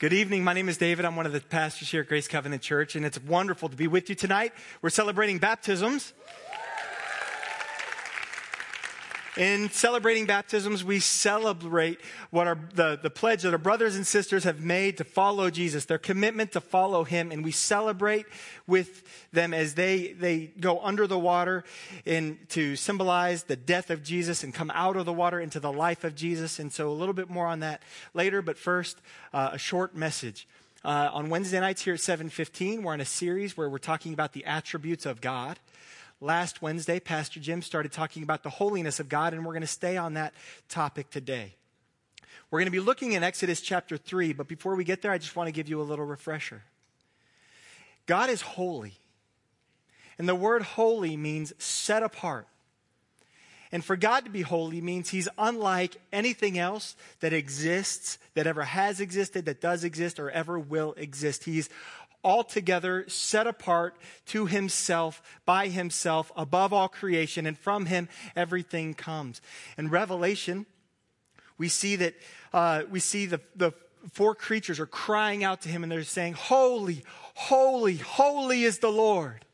Good evening. My name is David. I'm one of the pastors here at Grace Covenant Church, and it's wonderful to be with you tonight. We're celebrating baptisms. In celebrating baptisms, we celebrate what our, the, the pledge that our brothers and sisters have made to follow Jesus, their commitment to follow him, and we celebrate with them as they, they go under the water and to symbolize the death of Jesus and come out of the water into the life of Jesus. And so a little bit more on that later, but first, uh, a short message. Uh, on Wednesday nights here at 7:15, we're in a series where we're talking about the attributes of God. Last Wednesday, Pastor Jim started talking about the holiness of God, and we're going to stay on that topic today. We're going to be looking in Exodus chapter 3, but before we get there, I just want to give you a little refresher. God is holy, and the word holy means set apart. And for God to be holy means he's unlike anything else that exists, that ever has existed, that does exist, or ever will exist. He's altogether set apart to himself, by himself, above all creation, and from him everything comes. In Revelation, we see that uh, we see the, the four creatures are crying out to him and they're saying, Holy, holy, holy is the Lord.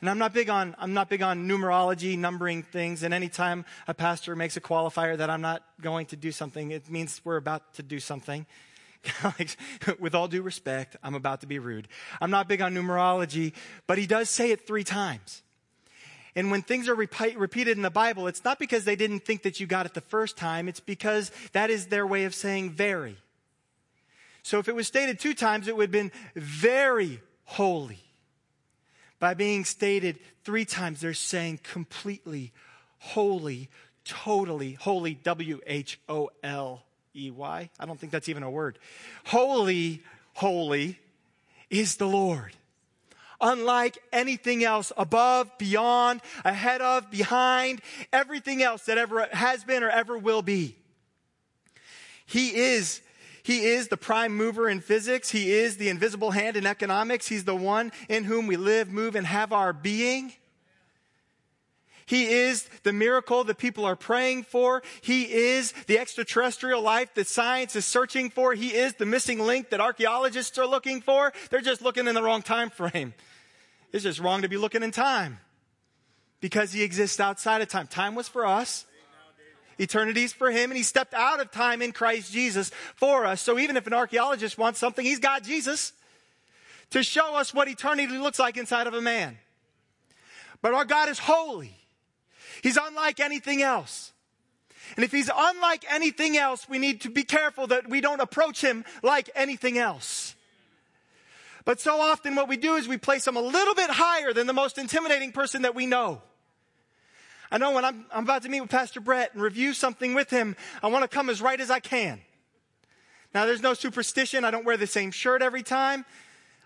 And I'm not big on, I'm not big on numerology, numbering things. And anytime a pastor makes a qualifier that I'm not going to do something, it means we're about to do something. with all due respect, I'm about to be rude. I'm not big on numerology, but he does say it three times. And when things are repeat, repeated in the Bible, it's not because they didn't think that you got it the first time, it's because that is their way of saying very. So if it was stated two times, it would have been very holy. By being stated three times, they're saying completely holy, totally holy, W H O L E Y. I don't think that's even a word. Holy, holy is the Lord. Unlike anything else above, beyond, ahead of, behind, everything else that ever has been or ever will be. He is he is the prime mover in physics. He is the invisible hand in economics. He's the one in whom we live, move, and have our being. He is the miracle that people are praying for. He is the extraterrestrial life that science is searching for. He is the missing link that archaeologists are looking for. They're just looking in the wrong time frame. It's just wrong to be looking in time because he exists outside of time. Time was for us. Eternity's for him, and he stepped out of time in Christ Jesus for us. So even if an archaeologist wants something, he's got Jesus to show us what eternity looks like inside of a man. But our God is holy. He's unlike anything else. And if he's unlike anything else, we need to be careful that we don't approach him like anything else. But so often what we do is we place him a little bit higher than the most intimidating person that we know. I know when I'm, I'm about to meet with Pastor Brett and review something with him, I want to come as right as I can. Now there's no superstition. I don't wear the same shirt every time.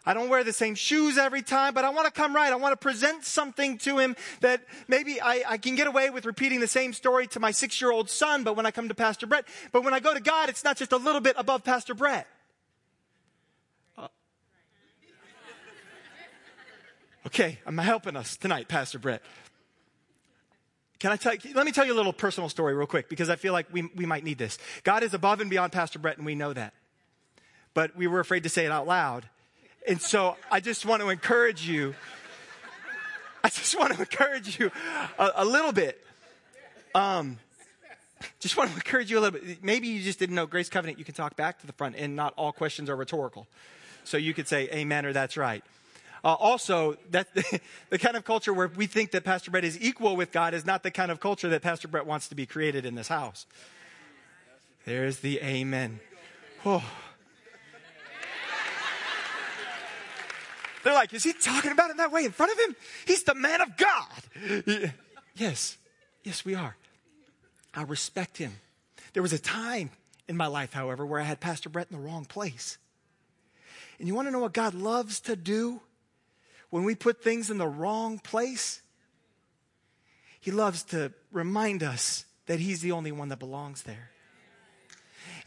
I don't wear the same shoes every time, but I want to come right. I want to present something to him that maybe I, I can get away with repeating the same story to my six year old son, but when I come to Pastor Brett, but when I go to God, it's not just a little bit above Pastor Brett. Uh, okay, I'm helping us tonight, Pastor Brett. Can I tell you, let me tell you a little personal story real quick because I feel like we, we might need this. God is above and beyond Pastor Brett, and we know that. But we were afraid to say it out loud. And so I just want to encourage you. I just want to encourage you a, a little bit. Um, just want to encourage you a little bit. Maybe you just didn't know Grace Covenant, you can talk back to the front, and not all questions are rhetorical. So you could say amen or that's right. Uh, also, that the kind of culture where we think that Pastor Brett is equal with God is not the kind of culture that Pastor Brett wants to be created in this house. There's the amen. Oh. They're like, is he talking about it that way in front of him? He's the man of God. Yes, yes, we are. I respect him. There was a time in my life, however, where I had Pastor Brett in the wrong place. And you want to know what God loves to do when we put things in the wrong place? He loves to remind us that He's the only one that belongs there.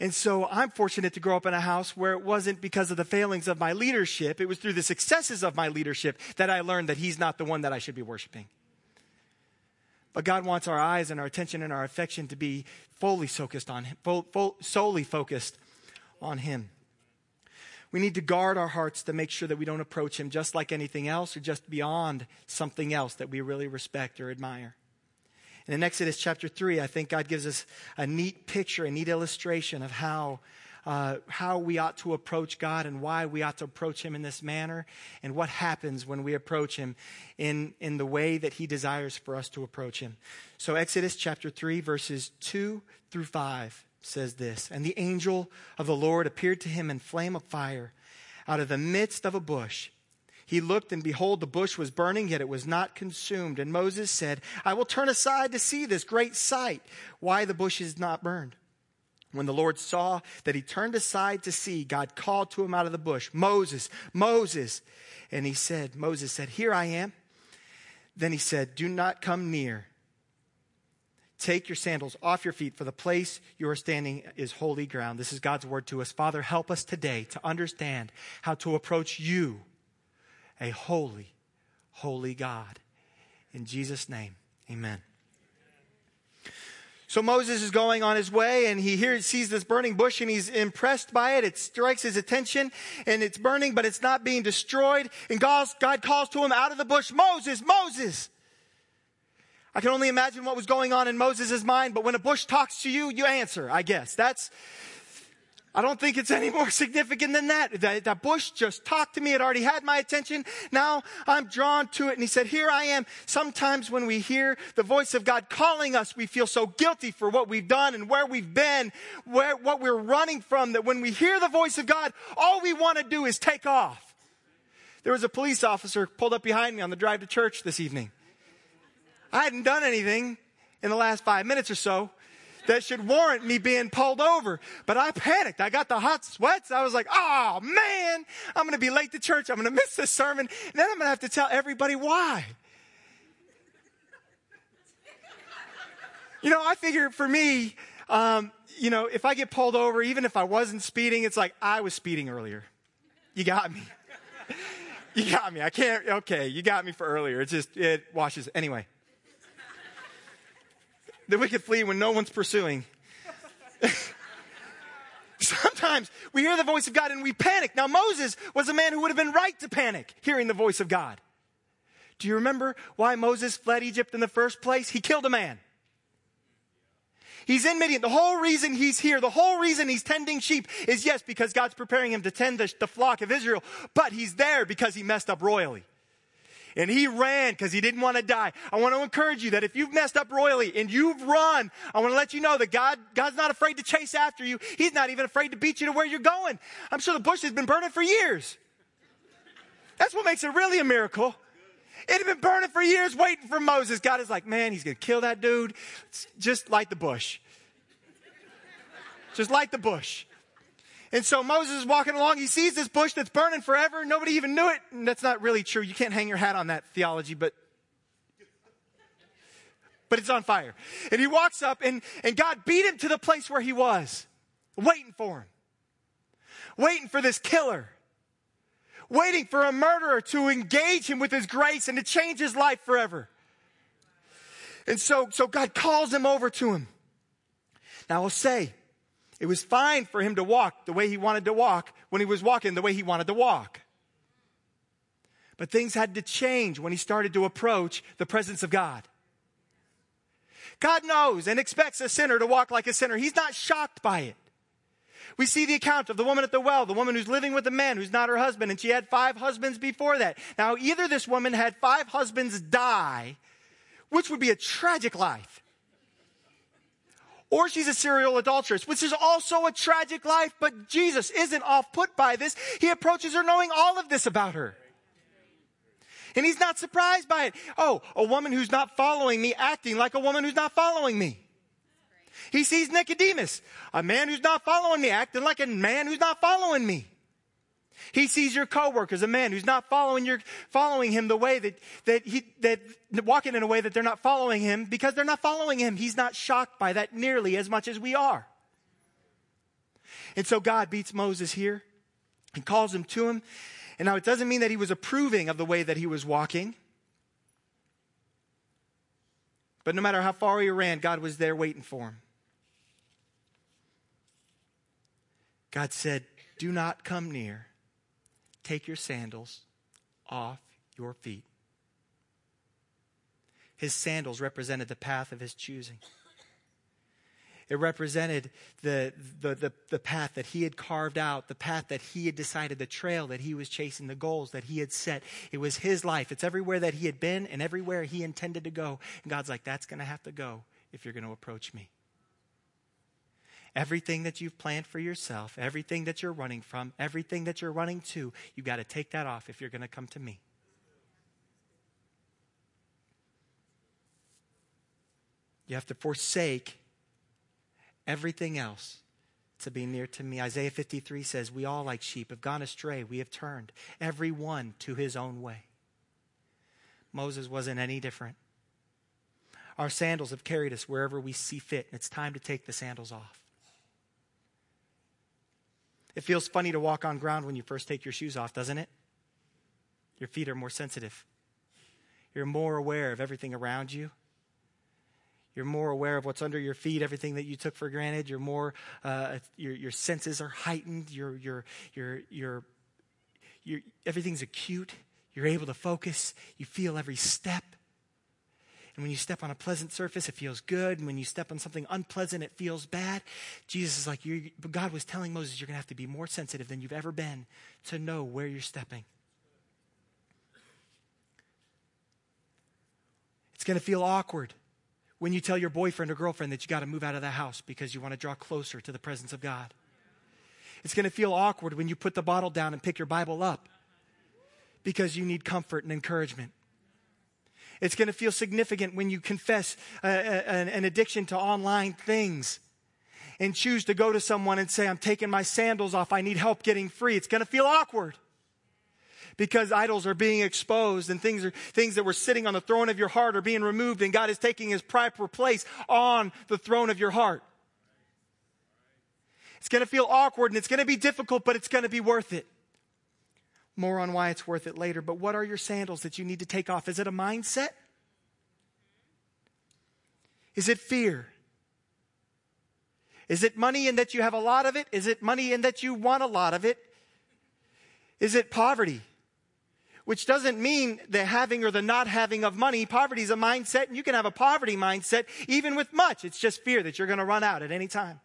And so I'm fortunate to grow up in a house where it wasn't because of the failings of my leadership. It was through the successes of my leadership that I learned that He's not the one that I should be worshiping. But God wants our eyes and our attention and our affection to be fully focused on Him, full, full, solely focused on Him. We need to guard our hearts to make sure that we don't approach him just like anything else or just beyond something else that we really respect or admire. And in Exodus chapter 3, I think God gives us a neat picture, a neat illustration of how uh, how we ought to approach God and why we ought to approach Him in this manner and what happens when we approach Him in, in the way that He desires for us to approach Him. So, Exodus chapter 3, verses 2 through 5 says this And the angel of the Lord appeared to him in flame of fire out of the midst of a bush. He looked, and behold, the bush was burning, yet it was not consumed. And Moses said, I will turn aside to see this great sight, why the bush is not burned. When the Lord saw that he turned aside to see, God called to him out of the bush, Moses, Moses. And he said, Moses said, Here I am. Then he said, Do not come near. Take your sandals off your feet, for the place you are standing is holy ground. This is God's word to us. Father, help us today to understand how to approach you, a holy, holy God. In Jesus' name, amen. So Moses is going on his way and he hears, sees this burning bush and he's impressed by it. It strikes his attention and it's burning, but it's not being destroyed. And God, God calls to him out of the bush, Moses, Moses. I can only imagine what was going on in Moses' mind, but when a bush talks to you, you answer, I guess. That's, I don't think it's any more significant than that. that. That bush just talked to me. It already had my attention. Now I'm drawn to it. And he said, here I am. Sometimes when we hear the voice of God calling us, we feel so guilty for what we've done and where we've been, where, what we're running from, that when we hear the voice of God, all we want to do is take off. There was a police officer pulled up behind me on the drive to church this evening. I hadn't done anything in the last five minutes or so that should warrant me being pulled over. But I panicked. I got the hot sweats. I was like, oh man, I'm going to be late to church. I'm going to miss this sermon. And then I'm going to have to tell everybody why. You know, I figure for me, um, you know, if I get pulled over, even if I wasn't speeding, it's like I was speeding earlier. You got me. you got me. I can't, okay, you got me for earlier. It just, it washes. Anyway the wicked flee when no one's pursuing. Sometimes we hear the voice of God and we panic. Now, Moses was a man who would have been right to panic hearing the voice of God. Do you remember why Moses fled Egypt in the first place? He killed a man. He's in Midian. The whole reason he's here, the whole reason he's tending sheep is yes, because God's preparing him to tend the, the flock of Israel, but he's there because he messed up royally and he ran because he didn't want to die. I want to encourage you that if you've messed up royally and you've run, I want to let you know that God, God's not afraid to chase after you. He's not even afraid to beat you to where you're going. I'm sure the bush has been burning for years. That's what makes it really a miracle. It had been burning for years waiting for Moses. God is like, man, he's going to kill that dude. Just light the bush. Just light the bush. And so Moses is walking along. He sees this bush that's burning forever. Nobody even knew it. And that's not really true. You can't hang your hat on that theology, but but it's on fire. And he walks up and, and God beat him to the place where he was, waiting for him, waiting for this killer, waiting for a murderer to engage him with his grace and to change his life forever. And so, so God calls him over to him. Now I'll say, it was fine for him to walk the way he wanted to walk when he was walking the way he wanted to walk. But things had to change when he started to approach the presence of God. God knows and expects a sinner to walk like a sinner. He's not shocked by it. We see the account of the woman at the well, the woman who's living with a man who's not her husband, and she had five husbands before that. Now, either this woman had five husbands die, which would be a tragic life, or she's a serial adulteress, which is also a tragic life, but Jesus isn't off put by this. He approaches her knowing all of this about her. And he's not surprised by it. Oh, a woman who's not following me acting like a woman who's not following me. He sees Nicodemus, a man who's not following me acting like a man who's not following me. He sees your coworker as a man who's not following your, following him the way that, that he, that walking in a way that they're not following him because they're not following him. He's not shocked by that nearly as much as we are. And so God beats Moses here and calls him to him. And now it doesn't mean that he was approving of the way that he was walking. But no matter how far he ran, God was there waiting for him. God said, Do not come near. Take your sandals off your feet. His sandals represented the path of his choosing. It represented the, the, the, the, path that he had carved out, the path that he had decided, the trail that he was chasing, the goals that he had set. It was his life. It's everywhere that he had been and everywhere he intended to go. And God's like, that's going to have to go if you're going to approach me. Everything that you've planned for yourself, everything that you're running from, everything that you're running to, you've got to take that off if you're going to come to me. You have to forsake everything else to be near to me. Isaiah 53 says, We all, like sheep, have gone astray. We have turned, every one to his own way. Moses wasn't any different. Our sandals have carried us wherever we see fit, and it's time to take the sandals off. It feels funny to walk on ground when you first take your shoes off, doesn't it? Your feet are more sensitive. You're more aware of everything around you. You're more aware of what's under your feet, everything that you took for granted. You're more, uh, your, your senses are heightened. Your, your, your, your, everything's acute. You're able to focus. You feel every step. And when you step on a pleasant surface, it feels good. And when you step on something unpleasant, it feels bad. Jesus is like, God was telling Moses, you're going to have to be more sensitive than you've ever been to know where you're stepping. It's going to feel awkward when you tell your boyfriend or girlfriend that you got to move out of the house because you want to draw closer to the presence of God. It's going to feel awkward when you put the bottle down and pick your Bible up because you need comfort and encouragement. It's going to feel significant when you confess uh, uh, an addiction to online things and choose to go to someone and say, I'm taking my sandals off. I need help getting free. It's going to feel awkward because idols are being exposed and things are things that were sitting on the throne of your heart are being removed and God is taking his proper place on the throne of your heart. It's going to feel awkward and it's going to be difficult, but it's going to be worth it. More on why it's worth it later. But what are your sandals that you need to take off? Is it a mindset? Is it fear? Is it money in that you have a lot of it? Is it money in that you want a lot of it? Is it poverty? which doesn't mean the having or the not having of money. Poverty is a mindset, and you can have a poverty mindset even with much. It's just fear that you're going to run out at any time.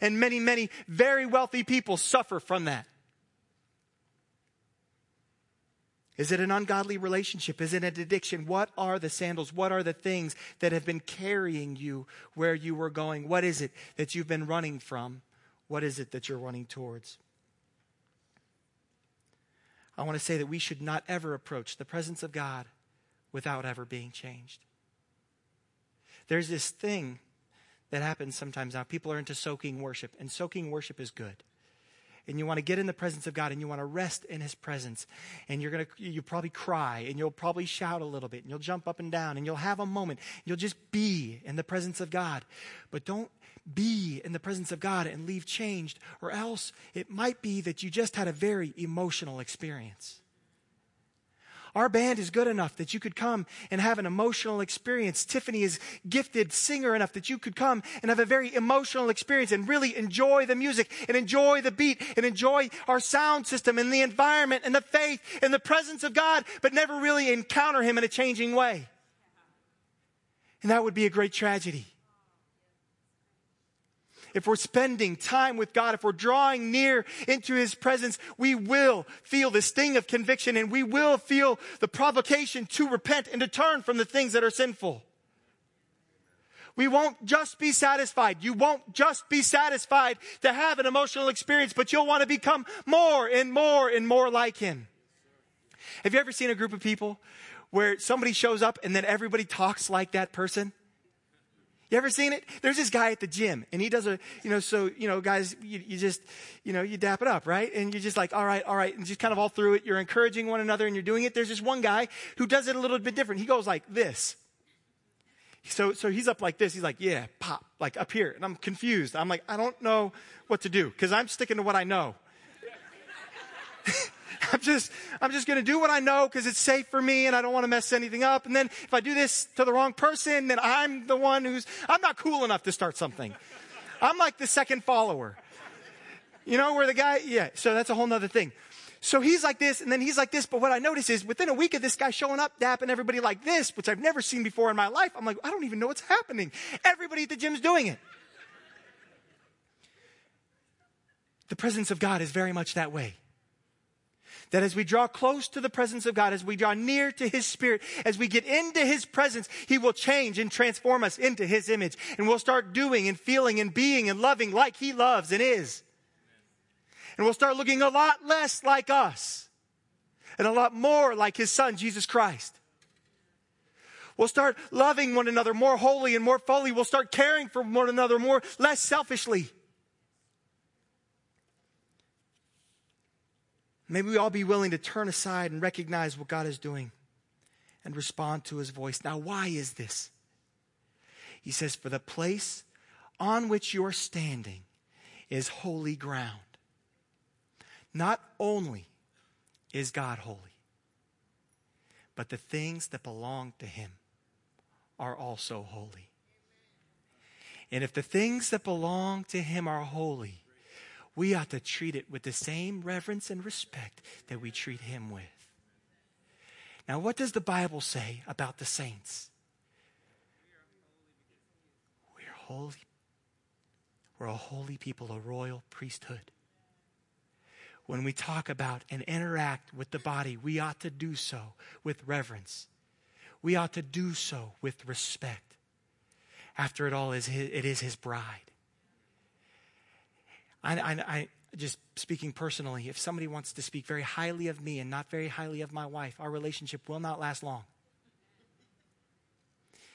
And many, many very wealthy people suffer from that. Is it an ungodly relationship? Is it an addiction? What are the sandals? What are the things that have been carrying you where you were going? What is it that you've been running from? What is it that you're running towards? I want to say that we should not ever approach the presence of God without ever being changed. There's this thing that happens sometimes now. People are into soaking worship, and soaking worship is good. And you want to get in the presence of God and you want to rest in his presence. And you're going to, you probably cry and you'll probably shout a little bit and you'll jump up and down and you'll have a moment. You'll just be in the presence of God. But don't be in the presence of God and leave changed, or else it might be that you just had a very emotional experience. Our band is good enough that you could come and have an emotional experience. Tiffany is gifted singer enough that you could come and have a very emotional experience and really enjoy the music and enjoy the beat and enjoy our sound system and the environment and the faith and the presence of God, but never really encounter Him in a changing way. And that would be a great tragedy if we're spending time with God, if we're drawing near into His presence, we will feel the sting of conviction and we will feel the provocation to repent and to turn from the things that are sinful. We won't just be satisfied. You won't just be satisfied to have an emotional experience, but you'll want to become more and more and more like Him. Have you ever seen a group of people where somebody shows up and then everybody talks like that person? You ever seen it? There's this guy at the gym and he does a, you know, so, you know, guys, you, you, just, you know, you dap it up, right? And you're just like, all right, all right. And just kind of all through it. You're encouraging one another and you're doing it. There's this one guy who does it a little bit different. He goes like this. So, so he's up like this. He's like, yeah, pop, like up here. And I'm confused. I'm like, I don't know what to do because I'm sticking to what I know. I'm just, I'm just going to do what I know because it's safe for me and I don't want to mess anything up. And then if I do this to the wrong person, then I'm the one who's, I'm not cool enough to start something. I'm like the second follower. You know, where the guy, yeah, so that's a whole nother thing. So he's like this, and then he's like this. But what I notice is within a week of this guy showing up, dapping everybody like this, which I've never seen before in my life, I'm like, I don't even know what's happening. Everybody at the gym's doing it. The presence of God is very much that way. That as we draw close to the presence of God, as we draw near to His Spirit, as we get into His presence, He will change and transform us into His image. And we'll start doing and feeling and being and loving like He loves and is. And we'll start looking a lot less like us and a lot more like His Son, Jesus Christ. We'll start loving one another more wholly and more fully. We'll start caring for one another more, less selfishly. Maybe we all be willing to turn aside and recognize what God is doing and respond to his voice. Now, why is this? He says, For the place on which you're standing is holy ground. Not only is God holy, but the things that belong to him are also holy. And if the things that belong to him are holy, we ought to treat it with the same reverence and respect that we treat him with. Now, what does the Bible say about the saints? We're holy. We're a holy people, a royal priesthood. When we talk about and interact with the body, we ought to do so with reverence. We ought to do so with respect. After it all, it is his bride. I, I, I just speaking personally, if somebody wants to speak very highly of me and not very highly of my wife, our relationship will not last long.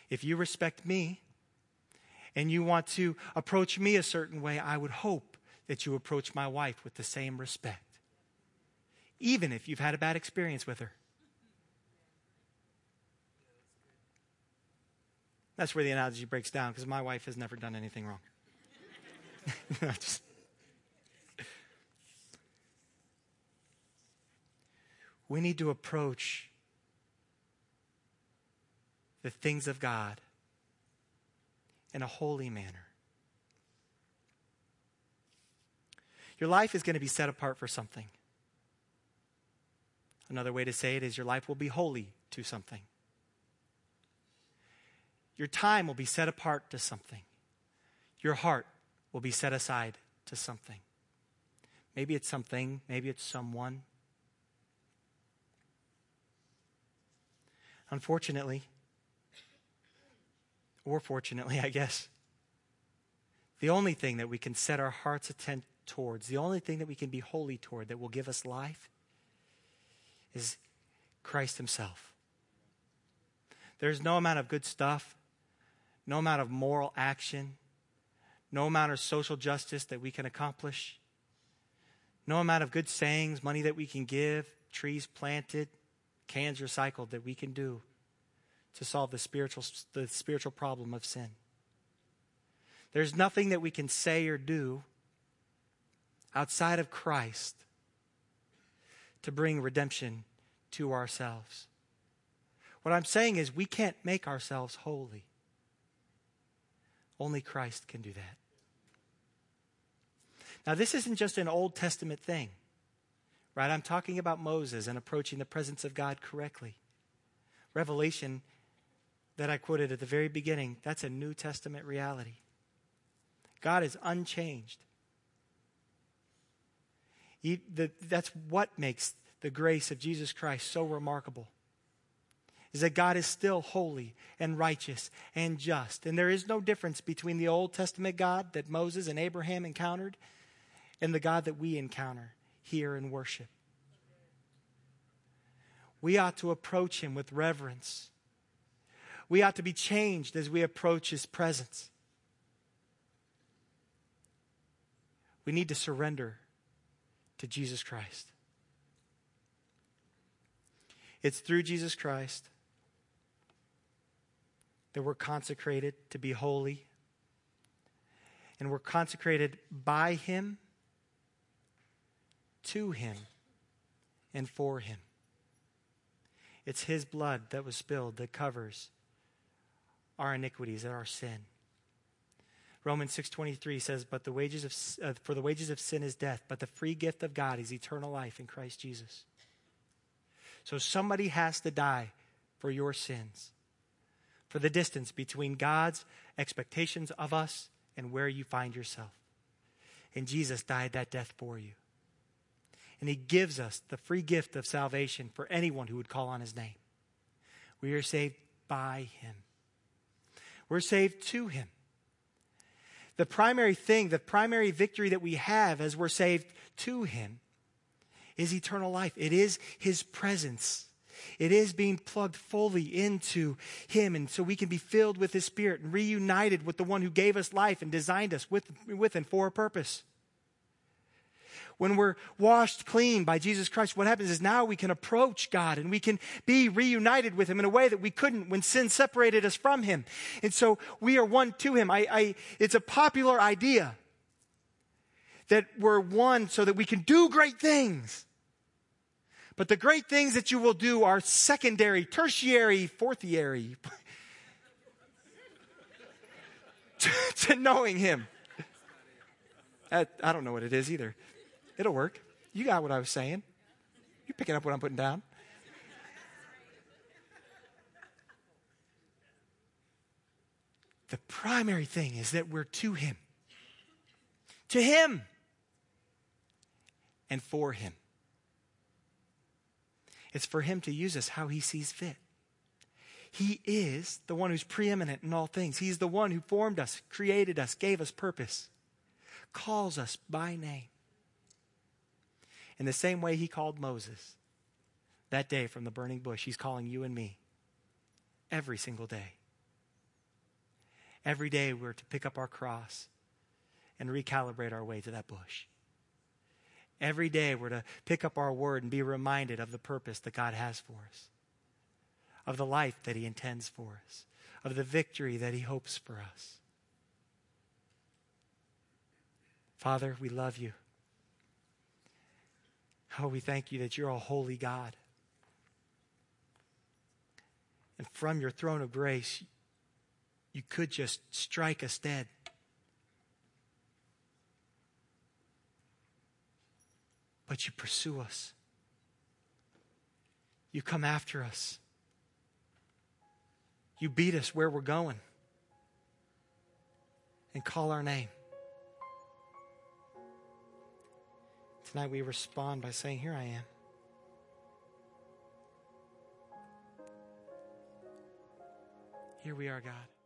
If you respect me and you want to approach me a certain way, I would hope that you approach my wife with the same respect, even if you've had a bad experience with her. That's where the analogy breaks down because my wife has never done anything wrong. just, we need to approach the things of God in a holy manner. Your life is going to be set apart for something. Another way to say it is your life will be holy to something. Your time will be set apart to something. Your heart will be set aside to something. Maybe it's something, maybe it's someone, Unfortunately, or fortunately, I guess, the only thing that we can set our hearts attent towards, the only thing that we can be holy toward that will give us life is Christ Himself. There's no amount of good stuff, no amount of moral action, no amount of social justice that we can accomplish, no amount of good sayings, money that we can give, trees planted, cans recycled that we can do to solve the spiritual, the spiritual problem of sin. There's nothing that we can say or do outside of Christ to bring redemption to ourselves. What I'm saying is, we can't make ourselves holy. Only Christ can do that. Now, this isn't just an Old Testament thing. Right? I'm talking about Moses and approaching the presence of God correctly. Revelation that I quoted at the very beginning, that's a New Testament reality. God is unchanged. He, the, that's what makes the grace of Jesus Christ so remarkable. Is that God is still holy and righteous and just. And there is no difference between the Old Testament God that Moses and Abraham encountered and the God that we encounter hear and worship. We ought to approach him with reverence. We ought to be changed as we approach his presence. We need to surrender to Jesus Christ. It's through Jesus Christ that we're consecrated to be holy. And we're consecrated by Him to Him and for Him. It's His blood that was spilled that covers our iniquities and our sin. Romans 6:23 says, "But the wages of uh, for the wages of sin is death, but the free gift of God is eternal life in Christ Jesus." So somebody has to die for your sins. For the distance between God's expectations of us and where you find yourself. And Jesus died that death for you. And he gives us the free gift of salvation for anyone who would call on his name. We are saved by him. We're saved to him. The primary thing, the primary victory that we have as we're saved to him is eternal life. It is his presence. It is being plugged fully into Him, and so we can be filled with His Spirit and reunited with the one who gave us life and designed us with, with and for a purpose. When we're washed clean by Jesus Christ, what happens is now we can approach God and we can be reunited with Him in a way that we couldn't when sin separated us from Him. And so we are one to Him. I, I, it's a popular idea that we're one so that we can do great things. But the great things that you will do are secondary, tertiary, fourthiary to, to knowing Him. I, I don't know what it is either. It'll work. You got what I was saying. You're picking up what I'm putting down. The primary thing is that we're to Him. To Him. And for Him. It's for Him to use us how He sees fit. He is the one who's preeminent in all things. He's the one who formed us, created us, gave us purpose, calls us by name. In the same way he called Moses that day from the burning bush, he's calling you and me every single day. Every day we're to pick up our cross and recalibrate our way to that bush. Every day we're to pick up our word and be reminded of the purpose that God has for us, of the life that He intends for us, of the victory that He hopes for us. Father, we love you. Oh, we thank you that you're a holy God. And from your throne of grace, you could just strike us dead. But you pursue us. You come after us. You beat us where we're going and call our name. Tonight we respond by saying, Here I am. Here we are, God.